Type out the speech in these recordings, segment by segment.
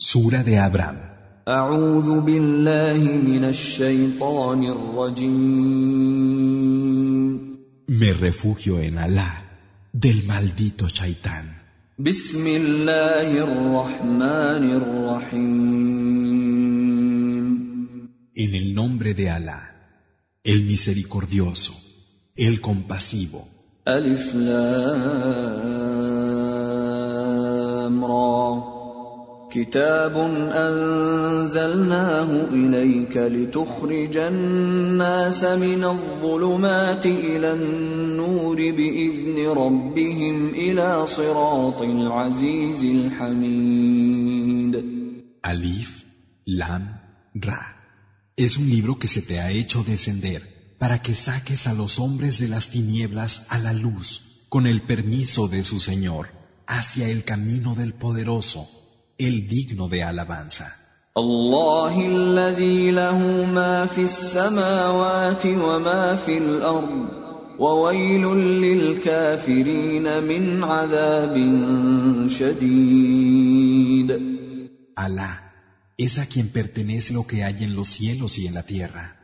Sura de Abraham. Me refugio en Alá del maldito Shaitán. En el nombre de Alá, el misericordioso, el compasivo. كتاب أنزلناه إليك لتخرج الناس من الظلمات إلى النور بإذن ربهم إلى صراط العزيز الحميد Alif, Lam, Ra. Es un libro que se te ha hecho descender para que saques a los hombres de las tinieblas a la luz, con el permiso de su Señor, hacia el camino del poderoso, el digno de alabanza. الله الذي له ما في السماوات وما في الارض وويل للكافرين من عذاب شديد Alá es a quien pertenece lo que hay en los cielos y en la tierra.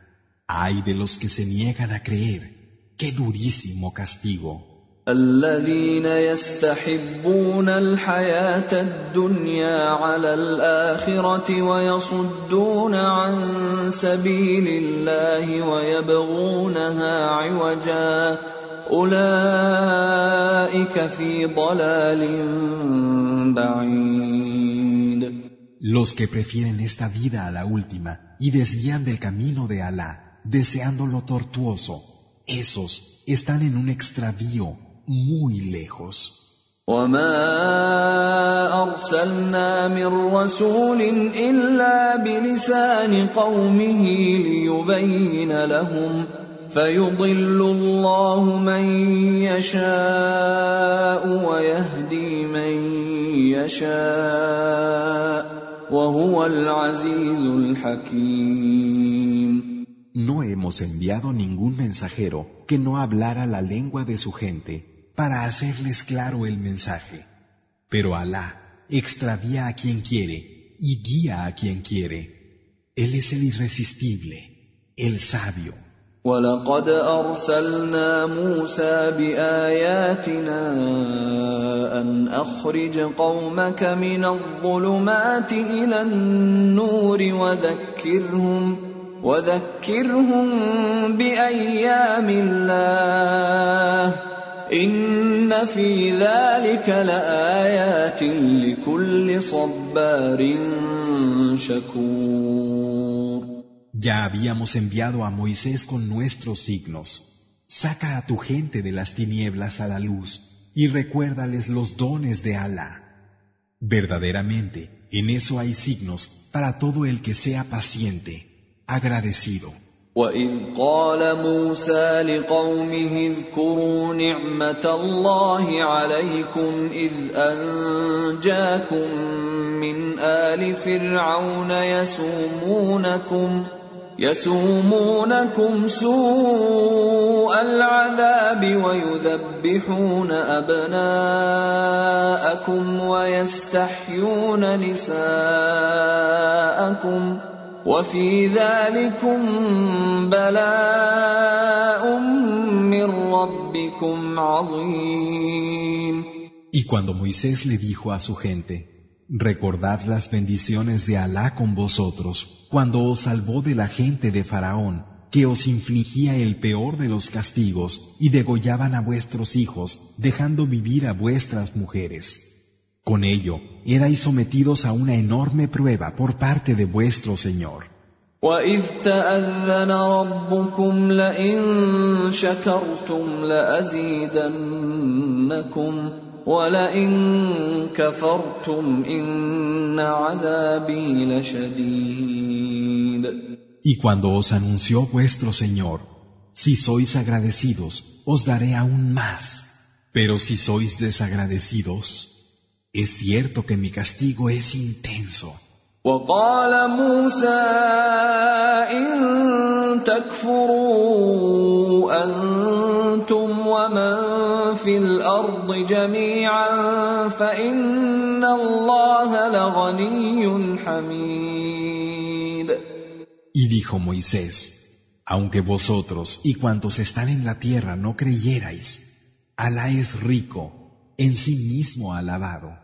Ay de los que se niegan a creer. ¡Qué durísimo castigo! الذين يستحبون الحياة الدنيا على الاخره ويصدون عن سبيل الله ويبغونها عوجا اولئك في ضلال بعيد Los que prefieren esta vida a la última y desvían del camino de Alá, deseando lo tortuoso, esos están en un extravío muy lejos. وما ارسلنا من رسول الا بلسان قومه ليبين لهم فيضل الله من يشاء ويهدي من يشاء وهو العزيز الحكيم No hemos enviado ningún mensajero que no hablara la lengua de su gente para hacerles claro el mensaje. Pero Alá extravía a quien quiere y guía a quien quiere. Él es el irresistible, el sabio. ولقد ارسلنا موسى باياتنا ان اخرج قومك من الظلمات الى النور وذكرهم وذكرهم بايام الله ان في ذلك لايات لكل صبار شكور Ya habíamos enviado a Moisés con nuestros signos. Saca a tu gente de las tinieblas a la luz y recuérdales los dones de Alá. Verdaderamente, en eso hay signos para todo el que sea paciente, agradecido. واذ قال موسى لقومه اذكروا نعمه الله عليكم اذ انجاكم من ال فرعون يسومونكم يسومونكم سوء العذاب ويذبحون ابناءكم ويستحيون نساءكم وفي ذلكم بلاء من ربكم عظيم Y cuando Moisés le dijo a su gente, Recordad las bendiciones de Alá con vosotros, cuando os salvó de la gente de Faraón, que os infligía el peor de los castigos y degollaban a vuestros hijos, dejando vivir a vuestras mujeres. Con ello, erais sometidos a una enorme prueba por parte de vuestro Señor. وإذ تأذن ربكم لئن شكرتم لأزيدنكم ولئن كفرتم إن عذابي لشديد Y cuando os anunció vuestro Señor, si sois agradecidos, os daré aún más. Pero si sois desagradecidos, es cierto que mi castigo es intenso. وقال موسى إن تكفروا أنتم ومن في الارض جميعا فان الله لغني حميد Y dijo Moisés, aunque vosotros y cuantos están en la tierra no creyerais, Alá es rico, en sí mismo alabado.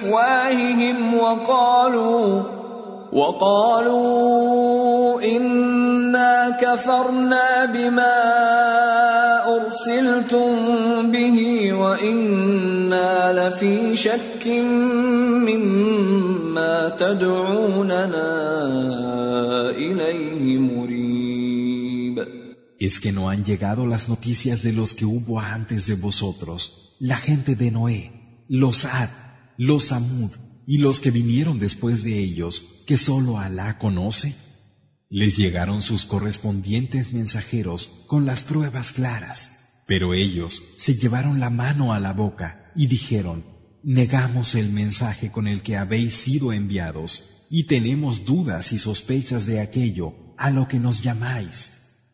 افواههم وقالوا وقالوا انا كفرنا بما ارسلتم به وأنا لفي شك مما تدعوننا اليه مريب Es que no han llegado las noticias de los que hubo antes de vosotros, la gente de Noé, los Ad, los Samud y los que vinieron después de ellos, que sólo Alá conoce? Les llegaron sus correspondientes mensajeros con las pruebas claras, pero ellos se llevaron la mano a la boca y dijeron, negamos el mensaje con el que habéis sido enviados y tenemos dudas y sospechas de aquello a lo que nos llamáis.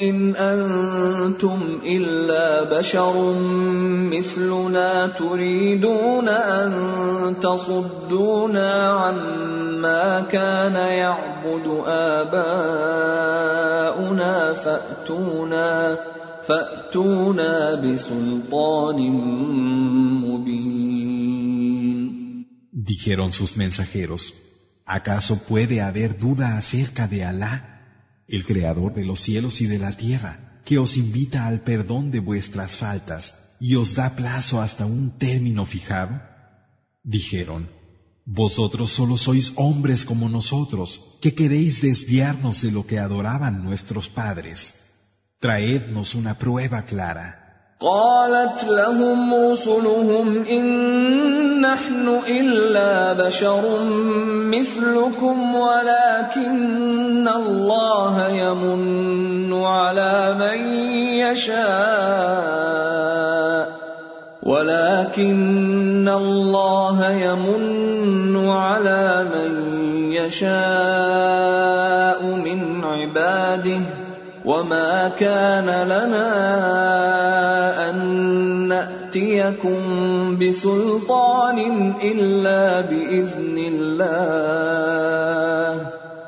إن أنتم إلا بشر مثلنا تريدون أن تصدونا عما كان يعبد آباؤنا فأتونا فأتونا بسلطان مبين Dijeron sus mensajeros, ¿acaso puede haber duda acerca de Alá? El creador de los cielos y de la tierra, que os invita al perdón de vuestras faltas y os da plazo hasta un término fijado? Dijeron, Vosotros solo sois hombres como nosotros, que queréis desviarnos de lo que adoraban nuestros padres. Traednos una prueba clara. قالت لهم رسلهم إن نحن إلا بشر مثلكم ولكن الله يمن على من يشاء ولكن الله يمن على من يشاء من عباده وما كان لنا ناتيكم بسلطان الا باذن الله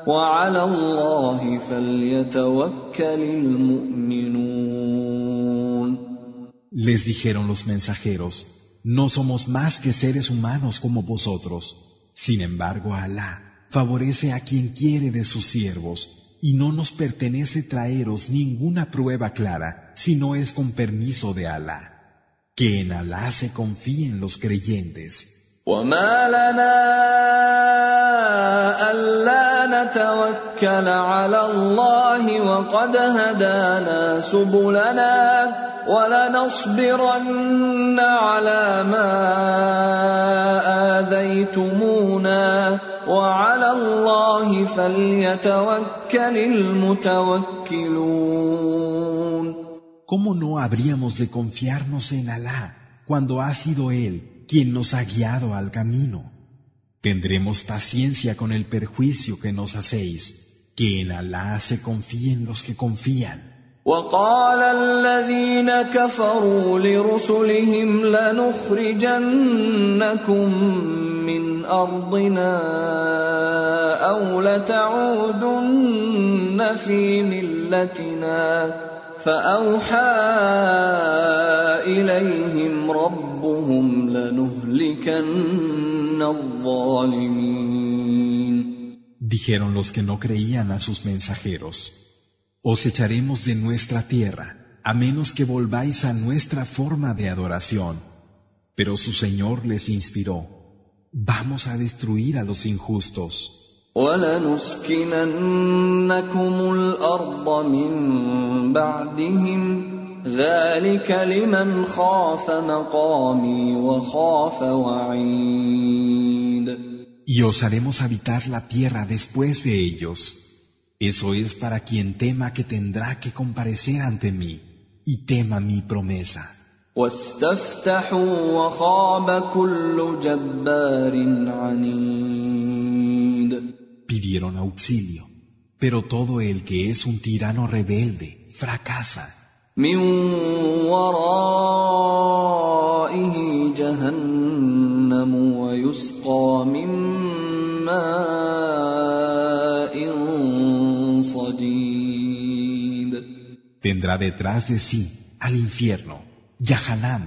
وعلى الله فليتوكل المؤمنون Les dijeron los mensajeros, no somos más que seres humanos como vosotros. Sin embargo, Alá favorece a quien quiere de sus siervos y no nos pertenece traeros ninguna prueba clara si no es con permiso de Alá. Que en Alá se confíen los creyentes. وما لنا ألا نتوكل على الله وقد هدانا سبلنا ولنصبرن على ما آذيتمونا وعلى الله فليتوكل المتوكلون ¿Cómo no habríamos de confiarnos en Alá cuando ha sido Él quien nos ha guiado al camino? Tendremos paciencia con el perjuicio que nos hacéis, que en Alá se confíen los que confían. وقال الذين كفروا لرسلهم لنخرجنكم من ارضنا او لتعودن في ملتنا فاوحى اليهم ربهم لنهلكن الظالمين Dijeron los que no creían a sus mensajeros, os echaremos de nuestra tierra, a menos que volváis a nuestra forma de adoración. Pero su Señor les inspiró, vamos a destruir a los injustos. Y os haremos habitar la tierra después de ellos. Eso es para quien tema que tendrá que comparecer ante mí y tema mi promesa. pidieron auxilio. Pero todo el que es un tirano rebelde fracasa. Tendrá detrás de sí al infierno, Yahanam,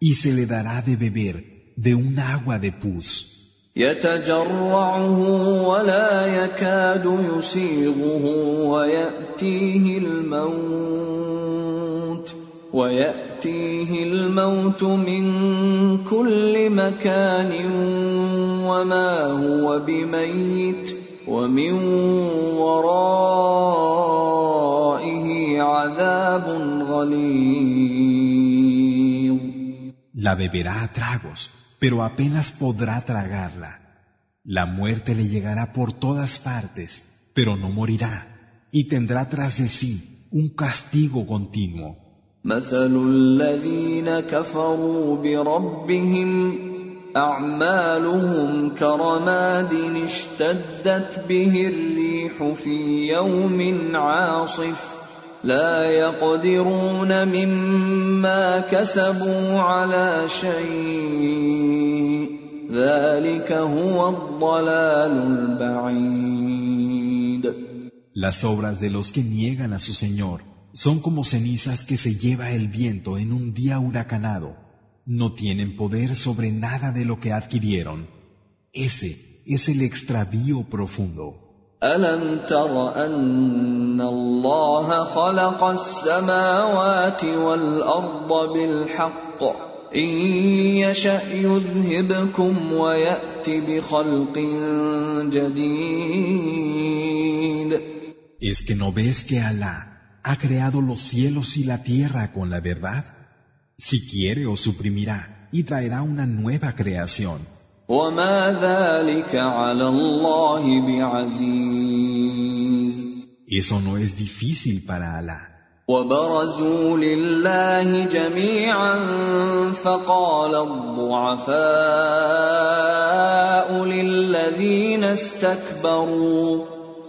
y se le dará de beber de un agua de pus. يتجرعه ولا يكاد يسيغه ويأتيه الموت ويأتيه الموت من كل مكان وما هو بميت ومن ورائه عذاب غليظ. La beberá a tragos. pero apenas podrá tragarla. La muerte le llegará por todas partes, pero no morirá, y tendrá tras de sí un castigo continuo. مثل الذين كفروا بربهم أعمالهم كرماد اشتدت به الريح في يوم عاصف لا يقدرون مما كسبوا على شيء ذلك هو الضلال البعيد Las obras de los que niegan a su Señor son como cenizas que se lleva el viento en un día huracanado. No tienen poder sobre nada de lo que adquirieron. Ese es el extravío profundo. ألم تر أن الله خلق السماوات والأرض بالحق إن يشأ يذهبكم ويأت بخلق جديد ¿Es que no ves que Alá ha creado los cielos y la tierra con la verdad? Si quiere os suprimirá y traerá una nueva creación. وما ذلك على الله بعزيز Eso no es difícil para Alá. وبرزوا لله جميعا فقال الضعفاء للذين استكبروا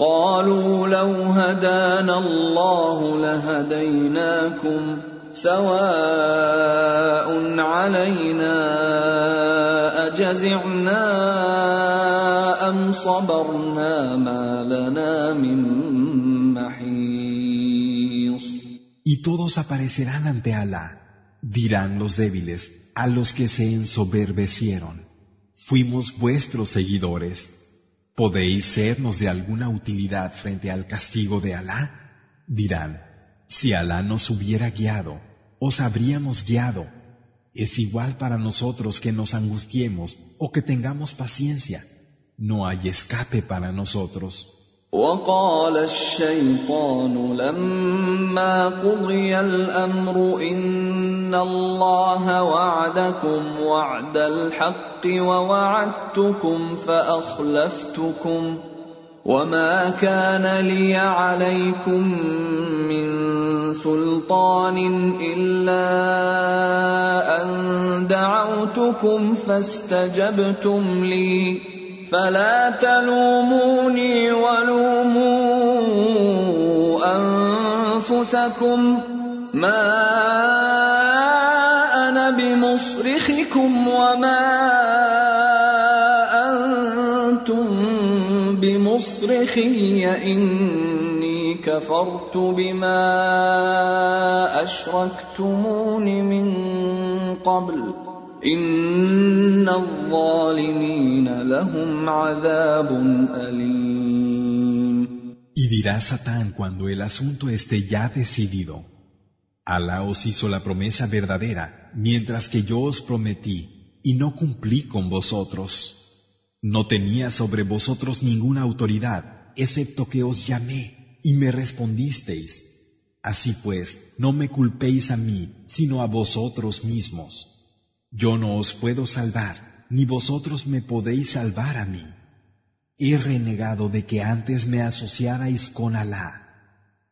قالوا لو هدانا الله لهديناكم سواء علينا أجزعنا أم صبرنا ما لنا من محيص Y todos aparecerán ante Alá. Dirán los débiles a los que se ensoberbecieron. Fuimos vuestros seguidores. ¿Podéis sernos de alguna utilidad frente al castigo de Alá? Dirán, si Alá nos hubiera guiado, os habríamos guiado. Es igual para nosotros que nos angustiemos o que tengamos paciencia. No hay escape para nosotros. وقال الشيطان لما قضي الامر ان الله وعدكم وعد الحق ووعدتكم فاخلفتكم وما كان لي عليكم من سلطان الا ان دعوتكم فاستجبتم لي فلا تلوموني ولوموا أنفسكم ما بمصرخكم وما أنتم بمصرخي إني كفرت بما أشركتمون من قبل إن الظالمين لهم عذاب أليم Y dirá Satán cuando el asunto esté ya decidido. Alá os hizo la promesa verdadera, mientras que yo os prometí, y no cumplí con vosotros. No tenía sobre vosotros ninguna autoridad, excepto que os llamé, y me respondisteis. Así pues, no me culpéis a mí, sino a vosotros mismos. Yo no os puedo salvar, ni vosotros me podéis salvar a mí. He renegado de que antes me asociarais con Alá.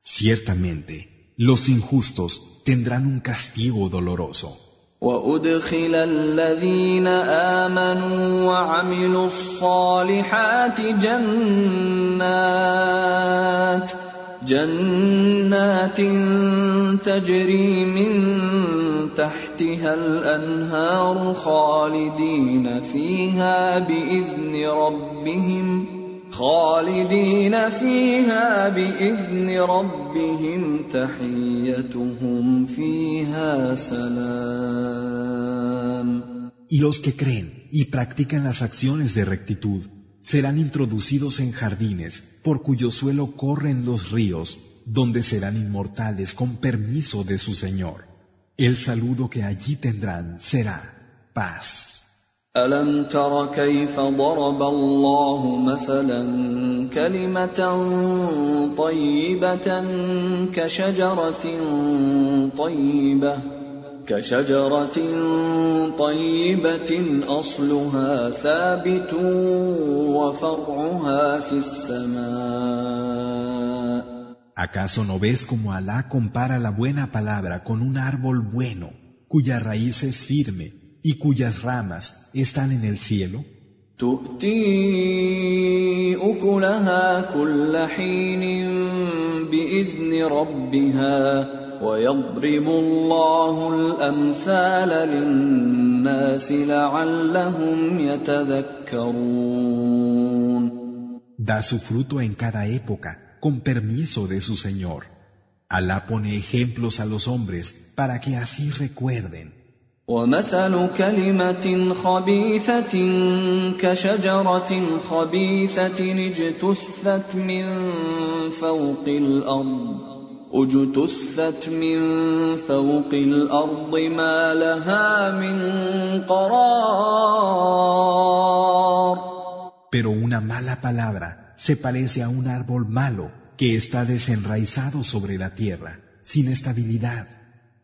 Ciertamente, los injustos tendrán un castigo doloroso. وادخل الذين امنوا وعملوا الصالحات جنات جنات تجري من تحتها الانهار خالدين فيها باذن ربهم خالدين فيها باذن ربهم تحيتهم فيها سلام Y los que creen y practican las acciones de rectitud serán introducidos en jardines por cuyo suelo corren los ríos, donde serán inmortales con permiso de su Señor. El saludo que allí tendrán será paz. ألم تر كيف ضرب الله مثلا كلمة طيبة كشجرة طيبة كشجرة طيبة أصلها ثابت وفرعها في السماء. ¿Acaso no ves como Alá compara la buena palabra con un árbol bueno, cuya raíz es firme y cuyas ramas están en el cielo? تؤتي أكلها كل حين بإذن ربها ويضرب الله الأمثال للناس لعلهم يتذكرون Da su fruto en cada época, con permiso de su Señor. Alá pone ejemplos a los hombres para que así recuerden. ومثل كلمة خبيثة كشجرة خبيثة اجتثت من فوق الأرض اجتثت من فوق الأرض ما لها من قرار Pero una mala palabra se parece a un árbol malo que está desenraizado sobre la tierra, sin estabilidad.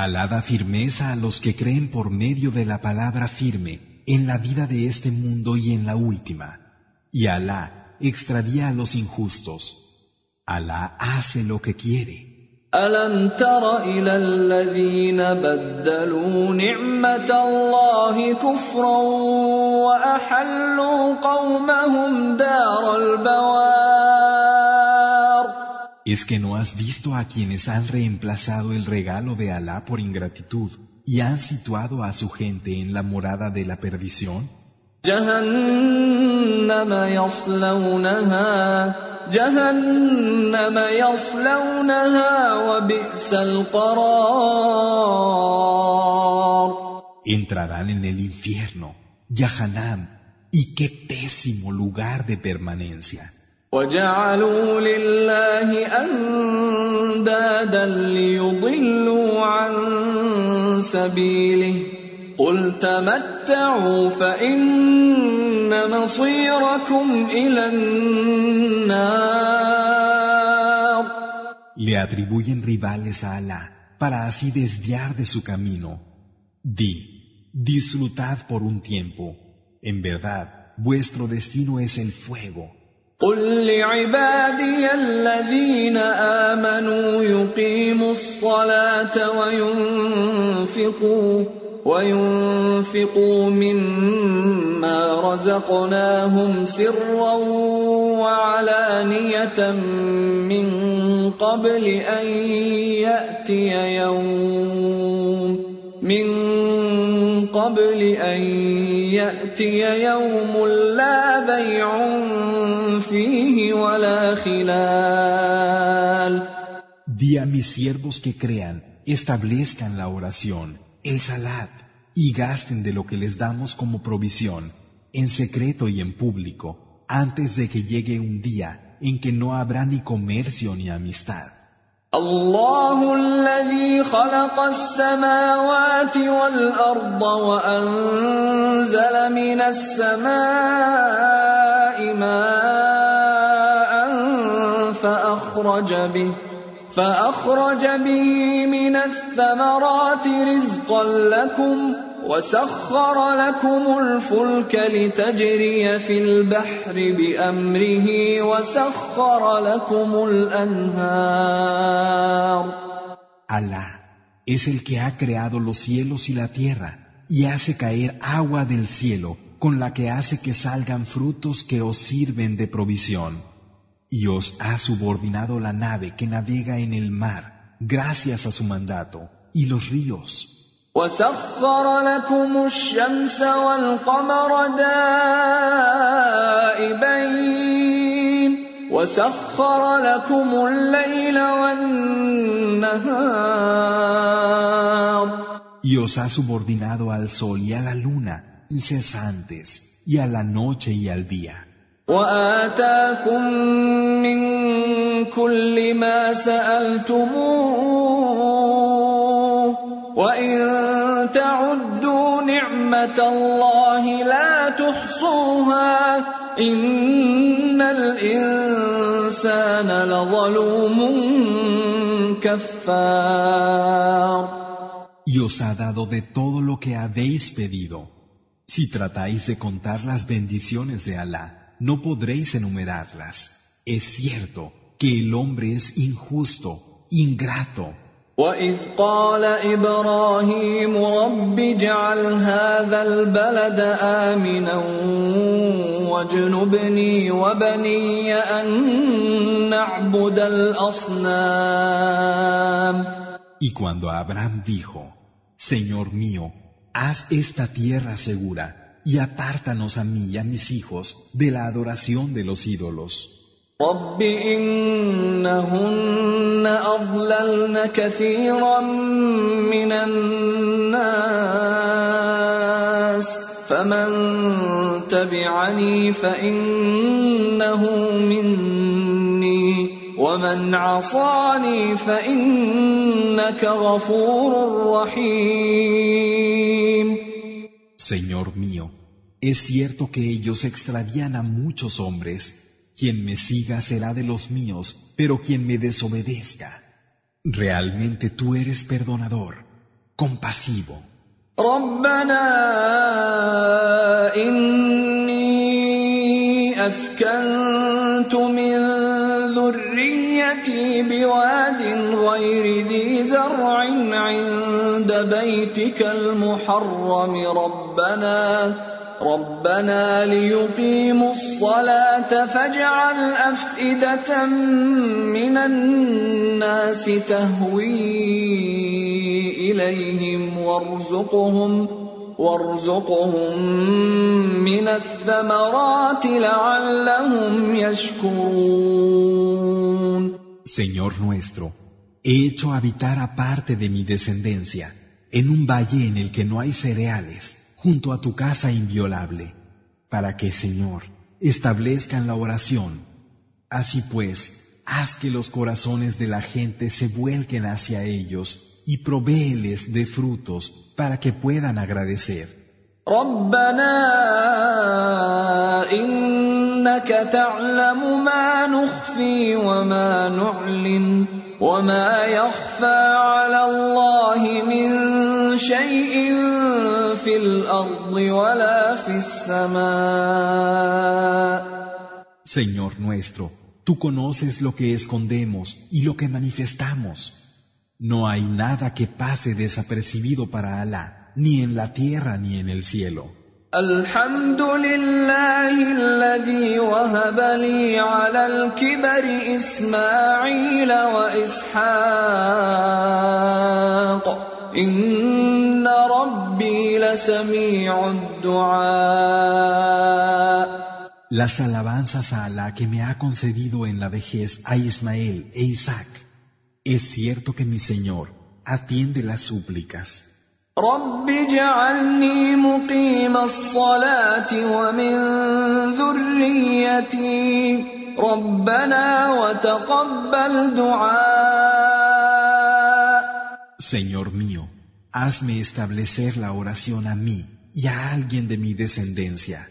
Alá da firmeza a los que creen por medio de la palabra firme en la vida de este mundo y en la última. Y Alá extravía a los injustos. Alá hace lo que quiere. ألم تر إلى الذين بدلوا نعمة الله كفرا وأحلوا قومهم دار البوار ¿Es que no has visto a quienes han reemplazado el regalo de Alá por ingratitud y han situado a su gente en la morada de la perdición? Entrarán en el infierno, Yahanam, y qué pésimo lugar de permanencia. وجعلوا لله اندادا ليضلوا عن سبيله قل تمتعوا فان مصيركم الى النار Le atribuyen rivales a Alá para así desviar de su camino. Di, disfrutad por un tiempo. En verdad, vuestro destino es el fuego. قل لعبادي الذين آمنوا يقيموا الصلاة وينفقوا وينفقوا مما رزقناهم سرا وعلانية من قبل أن يأتي يوم من قبل أن يأتي يوم لا بيع Di a mis siervos que crean, establezcan la oración el salat, y gasten de lo que les damos como provisión, en secreto y en público, antes de que llegue un día en que no habrá ni comercio ni amistad. الله الذي خلق السماوات والأرض وأنزل من السماء ماء فأخرج به فأخرج به من الثمرات رزقا لكم وسخر لكم الفلك لتجري في البحر بأمره وسخر لكم الأنهار Alá es el que ha creado los cielos y la tierra y hace caer agua del cielo con la que hace que salgan frutos que os sirven de provisión. y os ha subordinado la nave que navega en el mar gracias a su mandato y los ríos. وسخر لكم الشمس والقمر دائبين وسخر لكم الليل والنهار Y os ha subordinado al sol y a la luna incesantes y a la noche y al día. واتاكم من كل ما سالتموه وان تعدوا نعمه الله لا تحصوها ان الانسان لظلوم كفار Y os ha dado de todo lo que habéis pedido. Si tratáis de contar las bendiciones de Alá, no podréis enumerarlas. Es cierto que el hombre es injusto, ingrato. وإذ قال إبراهيم رب اجعل هذا البلد آمنا واجنبني وبني أن نعبد الأصنام Y cuando Abraham dijo, Señor mío, haz esta tierra segura y apártanos a mí y a mis hijos de la adoración de los ídolos. رب إنهن أضللن كثيرا من الناس فمن تبعني فإنه مني ومن عصاني فإنك غفور رحيم Señor mío, es cierto que ellos extravían a muchos hombres. Quien me siga será de los míos, pero quien me desobedezca. Realmente tú eres perdonador, compasivo. ياتي بواد غير ذي زرع عند بيتك المحرم ربنا ربنا ليقيموا الصلاة فاجعل أفئدة من الناس تهوي إليهم وارزقهم وارزقهم من الثمرات لعلهم يشكرون. Señor nuestro, he hecho habitar aparte de mi descendencia, en un valle en el que no hay cereales, junto a tu casa inviolable, para que, Señor, establezcan la oración. Así pues, haz que los corazones de la gente se vuelquen hacia ellos y provéeles de frutos para que puedan agradecer. انك تعلم ما نخفي وما نعلن وما يخفى على الله من شيء في الارض ولا في السماء Señor nuestro, tú conoces lo que escondemos y lo que manifestamos. No hay nada que pase desapercibido para Alá, ni en la tierra ni en el cielo. الحمد لله الذي وهب لي على الكبر اسماعيل واسحاق ان ربي لسميع الدعاء Las alabanzas a Alá que me ha concedido en la vejez a Ismael e Isaac. Es cierto que mi Señor atiende las súplicas. رب اجعلني مقيم الصلاة ومن ذريتي ربنا وتقبل دعاء Señor mío, hazme establecer la oración a mí y a alguien de mi descendencia.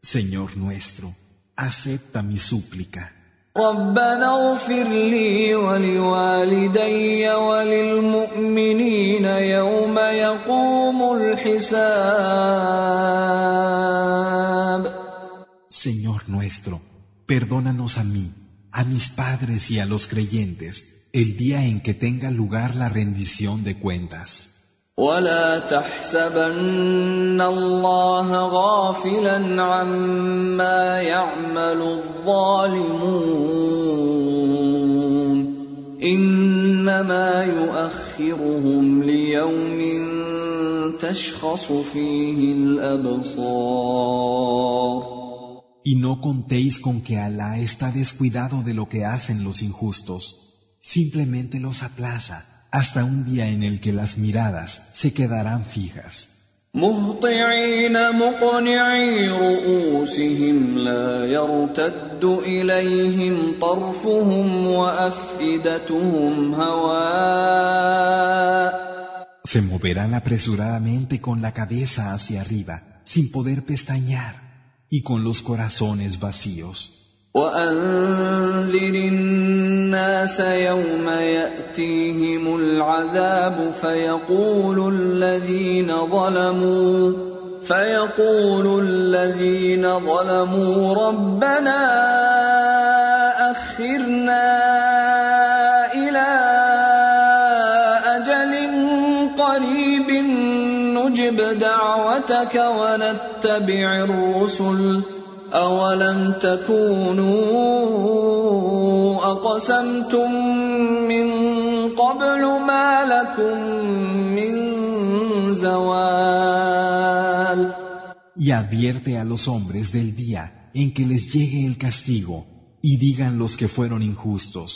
Señor nuestro, acepta mi súplica. ربنا اغفر لي ولوالدي وللمؤمنين يوم يقوم الحساب Señor nuestro, perdónanos a mí, a mis padres y a los creyentes el día en que tenga lugar la rendición de cuentas. ولا تحسبن الله غافلا عما يعمل الظالمون انما يؤخرهم ليوم تشخص فيه الابصار Y no contéis con que Alá está descuidado de lo que hacen los injustos, simplemente los aplaza hasta un día en el que las miradas se quedarán fijas. مهطعين مقنعي رؤوسهم لا يرتد اليهم طرفهم وافئدتهم هواء Se moverán apresuradamente con la cabeza hacia arriba, sin poder pestañear, y con los corazones vacíos. وأنذر الناس يوم يأتيهم العذاب فيقول الذين ظلموا فيقول الذين ظلموا ربنا أخرنا إلى أجل قريب نجب دعوتك ونتبع الرسل. أولم تكونوا أقسمتم من قبل ما لكم من زوال Y advierte a los hombres del día en que les llegue el castigo, y digan los que fueron injustos,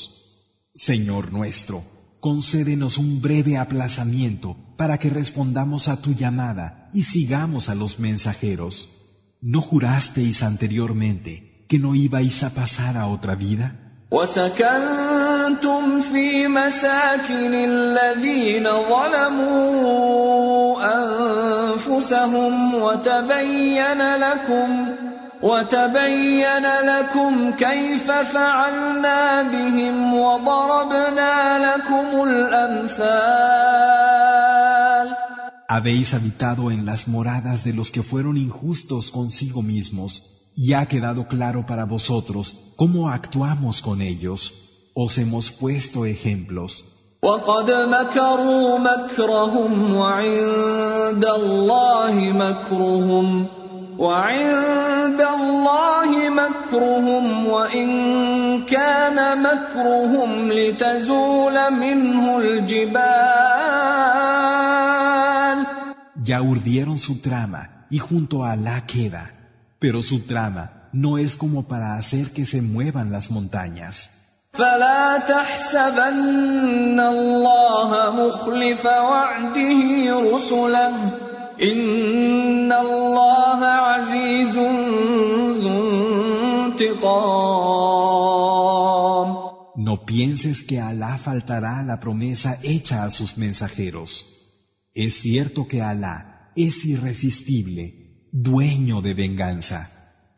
Señor nuestro, concédenos un breve aplazamiento para que respondamos a tu llamada y sigamos a los mensajeros. ¿No jurasteis anteriormente que no ibais a pasar a otra vida? وسكنتم في مساكن الذين ظلموا أنفسهم وتبين لكم وتبين لكم كيف فعلنا بهم وضربنا لكم الأمثال Habéis habitado en las moradas de los que fueron injustos consigo mismos, y ha quedado claro para vosotros cómo actuamos con ellos. Os hemos puesto ejemplos. وقد مكروا مكرهم وعند الله مكرهم وعند الله مكرهم وإن كان مكرهم لتزول منه الجبال Ya urdieron su trama y junto a Alá queda, pero su trama no es como para hacer que se muevan las montañas. فلا تحسبن الله مخلف وعده رسله ان الله عزيز ذو انتقام No pienses que Alá faltará a la promesa hecha a sus mensajeros. Es cierto que Alá es irresistible, dueño de venganza.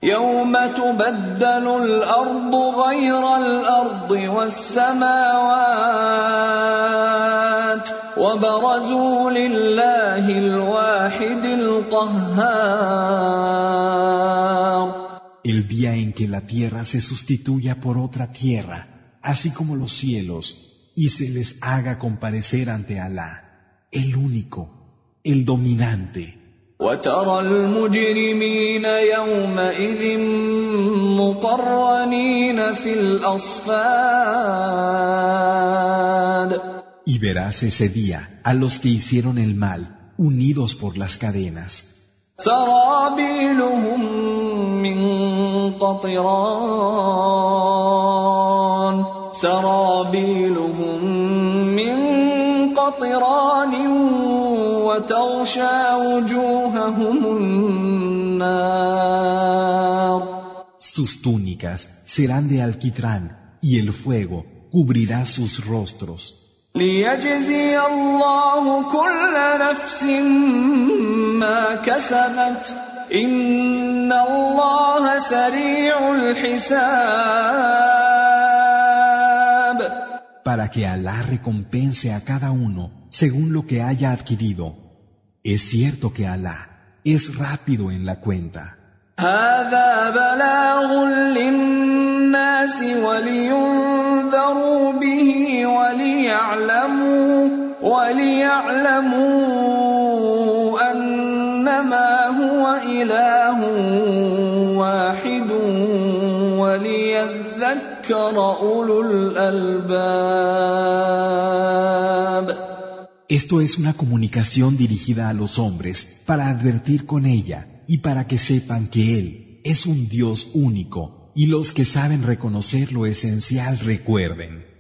يوم تبدل الارض غير الارض والسماوات وبرزوا لله الواحد القهار El día en que la tierra se sustituya por otra tierra, así como los cielos, y se les haga comparecer ante Alá, el único, el dominante. وترى المجرمين يومئذ مقرنين في الأصفاد Y verás ese día a los que hicieron el mal, unidos por las cadenas. سرابيلهم من قطران سرابيلهم من قطران وتغشى وجوههم النار. Sus túnicas serán de alquitrán y el fuego cubrirá sus rostros. ليجزي الله كل نفس ما كسبت. إن الله سريع الحساب. para que Alá recompense a cada uno según lo que haya adquirido. Es cierto que Alá es rápido en la cuenta. هذا بلاغ للناس ولينذروا به وليعلموا وليعلموا أنما هو إله Esto es una comunicación dirigida a los hombres para advertir con ella y para que sepan que Él es un Dios único y los que saben reconocer lo esencial recuerden.